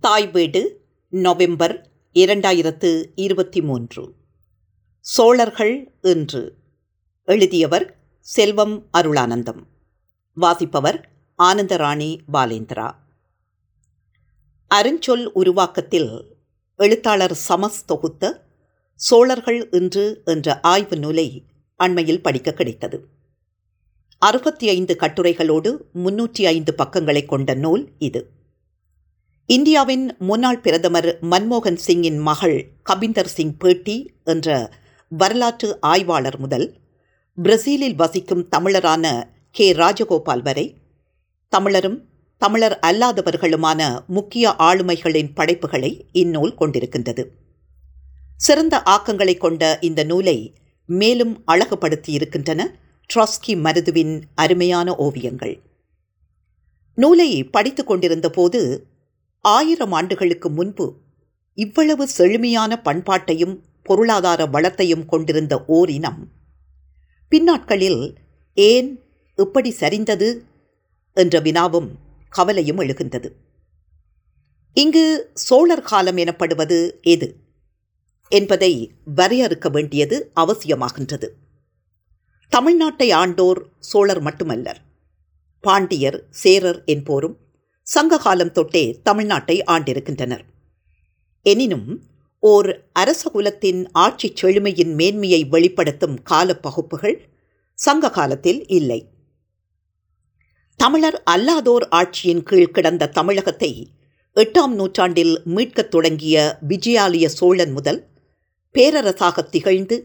தாய் வீடு நவம்பர் இரண்டாயிரத்து இருபத்தி மூன்று. சோழர்கள் இன்று. எழுதியவர் செல்வம் அருளானந்தம். வாசிப்பவர் ஆனந்தராணி பாலேந்திரா. அருஞ்சொல் உருவாக்கத்தில் எழுத்தாளர் சமஸ் தொகுத்த சோழர்கள் இன்று என்ற ஆய்வு நூலை அண்மையில் படிக்க கிடைத்தது. அறுபத்தி ஐந்து கட்டுரைகளோடு முன்னூற்றி ஐந்து பக்கங்களை கொண்ட நூல் இது. இந்தியாவின் முன்னாள் பிரதமர் மன்மோகன் சிங்கின் மகள் கபிந்தர் சிங் பேட்டி என்ற வரலாற்று ஆய்வாளர் முதல் பிரசீலில் வசிக்கும் தமிழரான கே. ராஜகோபால் வரை தமிழரும் தமிழர் அல்லாதவர்களுமான முக்கிய ஆளுமைகளின் படைப்புகளை இந்நூல் கொண்டிருக்கின்றது. சிறந்த ஆக்கங்களை கொண்ட இந்த நூலை மேலும் அழகுபடுத்தி இருக்கின்றன ட்ராஸ்கி மருதுவின் அருமையான ஓவியங்கள். நூலை படித்து கொண்டிருந்த போது ஆயிரம் ஆண்டுகளுக்கு முன்பு இவ்வளவு செழுமையான பண்பாட்டையும் பொருளாதார வளத்தையும் கொண்டிருந்த ஓர் இனம் பின்னாட்களில் ஏன் இப்படி சரிந்தது? என்ற வினாவும் கவலையும் எழுகின்றது. இங்கு சோழர் காலம் எனப்படுவது எது? என்பதை வரையறுக்க வேண்டியது அவசியமாகின்றது. தமிழ்நாட்டை ஆண்டோர் சோழர் மட்டுமல்லர். பாண்டியர் சேரர் என்போரும் சங்ககாலம் தொட்டே தமிழ்நாட்டை ஆண்டிருக்கின்றனர். எனினும் ஓர் அரச குலத்தின் ஆட்சி செழுமையின் மேன்மையை வெளிப்படுத்தும் காலப்பகுப்புகள் சங்க காலத்தில் இல்லை. தமிழர் அல்லாதோர் ஆட்சியின் கீழ் கிடந்த தமிழகத்தை எட்டாம் நூற்றாண்டில் மீட்கத் தொடங்கிய விஜயாலய சோழன் முதல் பேரரசாக திகழ்ந்து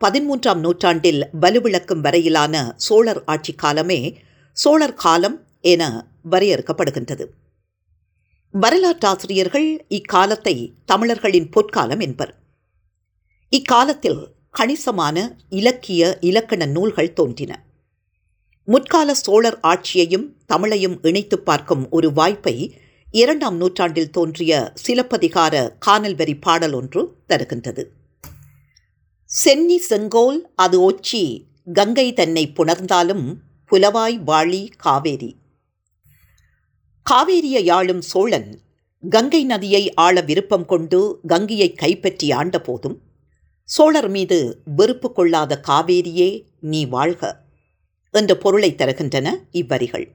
பதிமூன்றாம் நூற்றாண்டில் வலுவிளக்கும் வரையிலான சோழர் ஆட்சி காலமே சோழர் காலம் என வரையறுக்கப்படுகின்றது. வரலாற்றாசிரியர்கள் இக்காலத்தை தமிழர்களின் பொற்காலம் என்பர். இக்காலத்தில் கணிசமான இலக்கிய இலக்கண நூல்கள் தோன்றின. முற்கால சோழர் ஆட்சியையும் தமிழையும் இணைத்து பார்க்கும் ஒரு வாய்ப்பை இரண்டாம் நூற்றாண்டில் தோன்றிய சிலப்பதிகார காணல் வரி பாடல் ஒன்று தருகின்றது. சென்னி செங்கோல் அது ஒச்சி கங்கை தன்னை புணர்ந்தாலும் புலவாய் வாழி காவேரி. காவேரியை ஆளும் சோழன் கங்கை நதியை ஆள விருப்பம் கொண்டு கங்கையை கைப்பற்றி ஆண்டபோதும் சோழர் மீது வெறுப்பு கொள்ளாத காவேரியே நீ வாழ்க என்ற பொருளை தருகின்றன இவ்வரிகள்.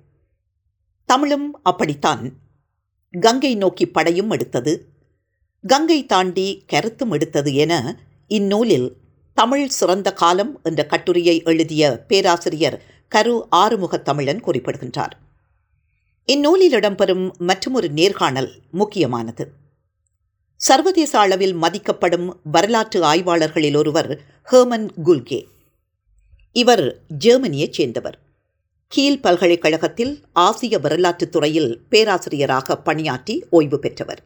தமிழும் அப்படித்தான். கங்கை நோக்கி படையும் எடுத்தது. கங்கை தாண்டி கருத்தும் எடுத்தது என இந்நூலில் தமிழ் சிறந்த காலம் என்ற கட்டுரையை எழுதிய பேராசிரியர் கரு ஆறுமுக தமிழன் குறிப்பிடுகின்றார். இந்நூலில் இடம்பெறும் மற்றொரு நேர்காணல் முக்கியமானது. சர்வதேச அளவில் மதிக்கப்படும் வரலாற்று ஆய்வாளர்களில் ஒருவர் ஹேமன் குல்கே. இவர் ஜெர்மனியைச் சேர்ந்தவர். கீல் பல்கலைக்கழகத்தில் ஆசிய வரலாற்றுத் துறையில் பேராசிரியராக பணியாற்றி ஓய்வு பெற்றவர்.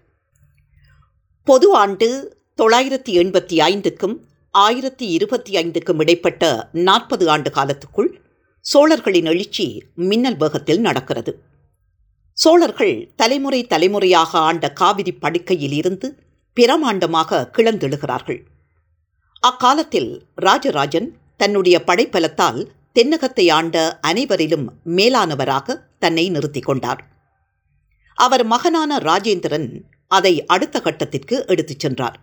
பொது ஆண்டு தொள்ளாயிரத்தி எண்பத்தி ஐந்துக்கும் ஆயிரத்தி இருபத்தி ஐந்துக்கும் இடைப்பட்ட நாற்பது ஆண்டு காலத்துக்குள் சோழர்களின் எழுச்சி மின்னல் வேகத்தில் நடக்கிறது. சோழர்கள் தலைமுறை தலைமுறையாக ஆண்ட காவிரி படுக்கையிலிருந்து பிரமாண்டமாக கிளந்தெழுகிறார்கள் அக்காலத்தில் ராஜராஜன் தன்னுடைய படைப்பலத்தால் தென்னகத்தை ஆண்ட அனைவரிலும் மேலானவராக தன்னை நிறுத்திக் கொண்டார். அவர் மகனான ராஜேந்திரன் அதை அடுத்த கட்டத்திற்கு எடுத்துச் சென்றார்.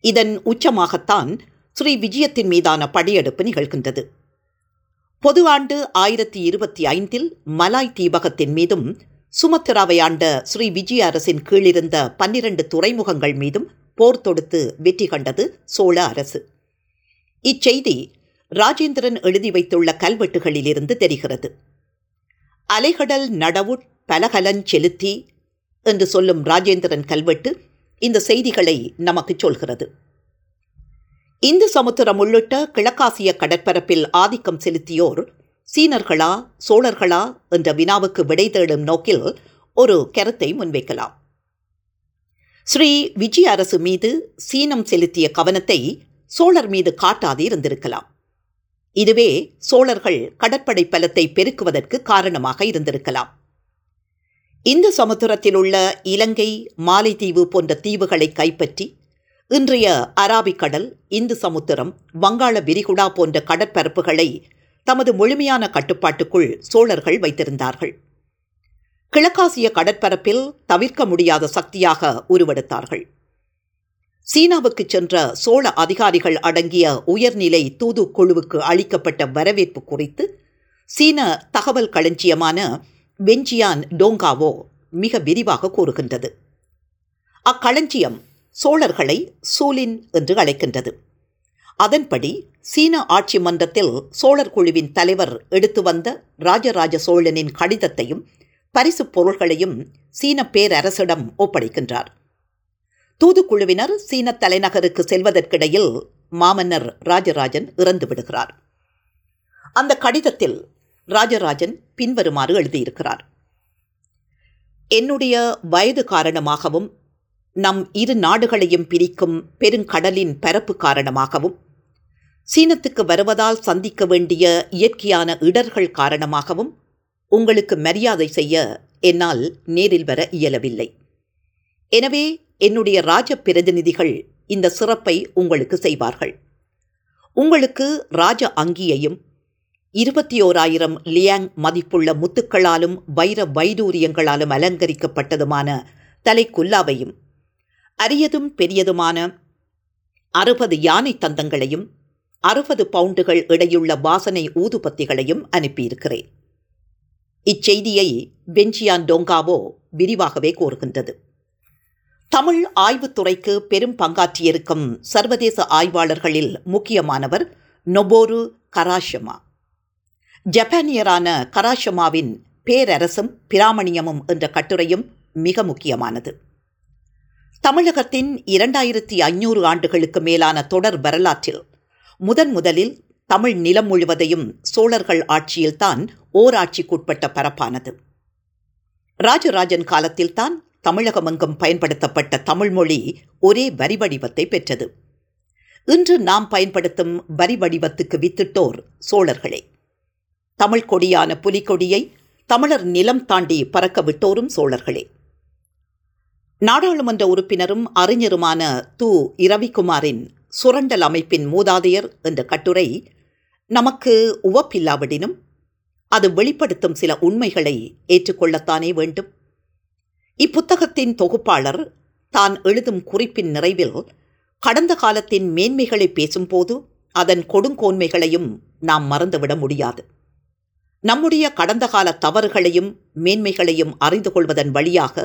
இதன் உச்சமாகத்தான் ஸ்ரீ விஜயத்தின் மீதான படையெடுப்பு நிகழ்கின்றது. பொது ஆண்டு ஆயிரத்தி இருபத்தி ஐந்தில் மலாய் தீபகத்தின் மீதும் சுமத்திராவை ஆண்ட ஸ்ரீ விஜய அரசின் கீழிருந்த பன்னிரண்டு துறைமுகங்கள் மீதும் போர் தொடுத்து வெற்றி கண்டது சோழ அரசு. இச்செய்தி ராஜேந்திரன் எழுதி வைத்துள்ள கல்வெட்டுகளிலிருந்து தெரிகிறது. அலைகடல் நடவுட் பலகலன் செலுத்தி என்று சொல்லும் ராஜேந்திரன் கல்வெட்டு இந்த செய்திகளை நமக்கு சொல்கிறது. இந்து சமுத்திரம் உள்ளிட்ட கிழக்காசிய கடற்பரப்பில் ஆதிக்கம் செலுத்தியோர் சீனர்களா சோழர்களா என்ற வினாவுக்கு விடை தேடும் நோக்கில் ஒரு கருத்தை முன்வைக்கலாம். ஸ்ரீ விஜய அரசு மீது சீனம் செலுத்திய கவனத்தை சோழர் மீது காட்டாது இருந்திருக்கலாம். இதுவே சோழர்கள் கடற்படை பலத்தை பெருக்குவதற்கு காரணமாக இருந்திருக்கலாம். இந்த சமுத்திரத்தில் உள்ள இலங்கை மாலைத்தீவு போன்ற தீவுகளை கைப்பற்றி இன்றைய அராபிக்கடல் இந்து சமுத்திரம் வங்காள விரிகுடா போன்ற கடற்பரப்புகளை தமது முழுமையான கட்டுப்பாட்டுக்குள் சோழர்கள் வைத்திருந்தார்கள். கிழக்காசிய கடற்பரப்பில் தவிர்க்க முடியாத சக்தியாக உருவெடுத்தார்கள். சீனாவுக்கு சென்ற சோழ அதிகாரிகள் அடங்கிய உயர்நிலை தூது குழுவுக்கு அளிக்கப்பட்ட வரவேற்பு குறித்து சீன தகவல் களஞ்சியமான வெஞ்சியான் டோங்காவோ மிக விரிவாக கூறுகின்றது. அக்களஞ்சியம் சோழர்களை சூலின் என்று அழைக்கின்றது. அதன்படி சீன ஆட்சி மன்றத்தில் சோழர் குழுவின் தலைவர் எடுத்து வந்த ராஜராஜ சோழனின் கடிதத்தையும் பரிசுப் பொருள்களையும் சீன பேரரசிடம் ஒப்படைக்கின்றார். தூதுக்குழுவினர் சீன தலைநகருக்கு செல்வதற்கிடையில் மாமன்னர் ராஜராஜன் இறந்து விடுகிறார். அந்த கடிதத்தில் ராஜராஜன் பின்வருமாறு எழுதியிருக்கிறார். என்னுடைய வயது காரணமாகவும் நம் இரு நாடுகளையும் பிரிக்கும் பெருங்கடலின் பரப்பு காரணமாகவும் சீனத்துக்கு வருவதால் சந்திக்க வேண்டிய இயற்கையான இடர்கள் காரணமாகவும் உங்களுக்கு மரியாதை செய்ய என்னால் நேரில் வர இயலவில்லை. எனவே என்னுடைய ராஜ பிரதிநிதிகள் இந்த சிறப்பை உங்களுக்கு செய்வார்கள். உங்களுக்கு ராஜ அங்கியையும் இருபத்தி ஓராயிரம் லியாங் மதிப்புள்ள முத்துக்களாலும் வைர வைடூரியங்களாலும் அலங்கரிக்கப்பட்டதுமான தலைக்குல்லாவையும் அரியதும் பெரியதுமான அறுபது யானை தந்தங்களையும் அறுபது பவுண்டுகள் இடையுள்ள வாசனை ஊதுபத்திகளையும் அனுப்பியிருக்கிறேன். இச்செய்தியை பெஞ்சியான் டோங்காவோ விரிவாகவே கூறுகின்றது. தமிழ் ஆய்வுத்துறைக்கு பெரும் பங்காற்றியிருக்கும் சர்வதேச ஆய்வாளர்களில் முக்கியமானவர் நொபோரு கராஷமா. ஜப்பானியரான கராஷமாவின் பேரரசும் பிராமணியமும் என்ற கட்டுரையும் மிக முக்கியமானது. தமிழகத்தின் இரண்டாயிரத்தி ஐநூறு ஆண்டுகளுக்கு மேலான தொடர் வரலாற்றில் முதன் முதலில் தமிழ் நிலம் முழுவதையும் சோழர்கள் ஆட்சியில்தான் ஓராட்சிக்குட்பட்ட பரப்பானது. ராஜராஜன் காலத்தில்தான் தமிழகமெங்கும் பயன்படுத்தப்பட்ட தமிழ்மொழி ஒரே வரி வடிவத்தை பெற்றது. இன்று நாம் பயன்படுத்தும் வரி வடிவத்துக்கு வித்திட்டோர் சோழர்களே. தமிழ் கொடியான புலிக்கொடியை தமிழர் நிலம் தாண்டி பறக்க விட்டோரும் சோழர்களே. நாடாளுமன்ற உறுப்பினரும் அறிஞருமான து. இரவிக்குமாரின் சுரண்டல் அமைப்பின் மூதாதையர் என்ற கட்டுரை நமக்கு உவப்பில்லாவிடினும் அது வெளிப்படுத்தும் சில உண்மைகளை ஏற்றுக்கொள்ளத்தானே வேண்டும். இப்புத்தகத்தின் தொகுப்பாளர் தான் எழுதும் குறிப்பின் நிறைவில் கடந்த காலத்தின் மேன்மைகளை பேசும்போது அதன் கொடுங்கோன்மைகளையும் நாம் மறந்துவிட முடியாது. நம்முடைய கடந்த கால தவறுகளையும் மேன்மைகளையும் அறிந்து கொள்வதன் வழியாக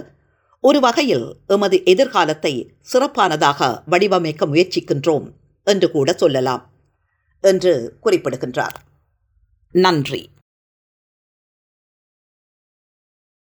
ஒரு வகையில் எமது எதிர்காலத்தை சிறப்பானதாக வடிவமைக்க முயற்சிக்கின்றோம் என்று கூட சொல்லலாம் என்று குறிப்பிடுகின்றார். நன்றி.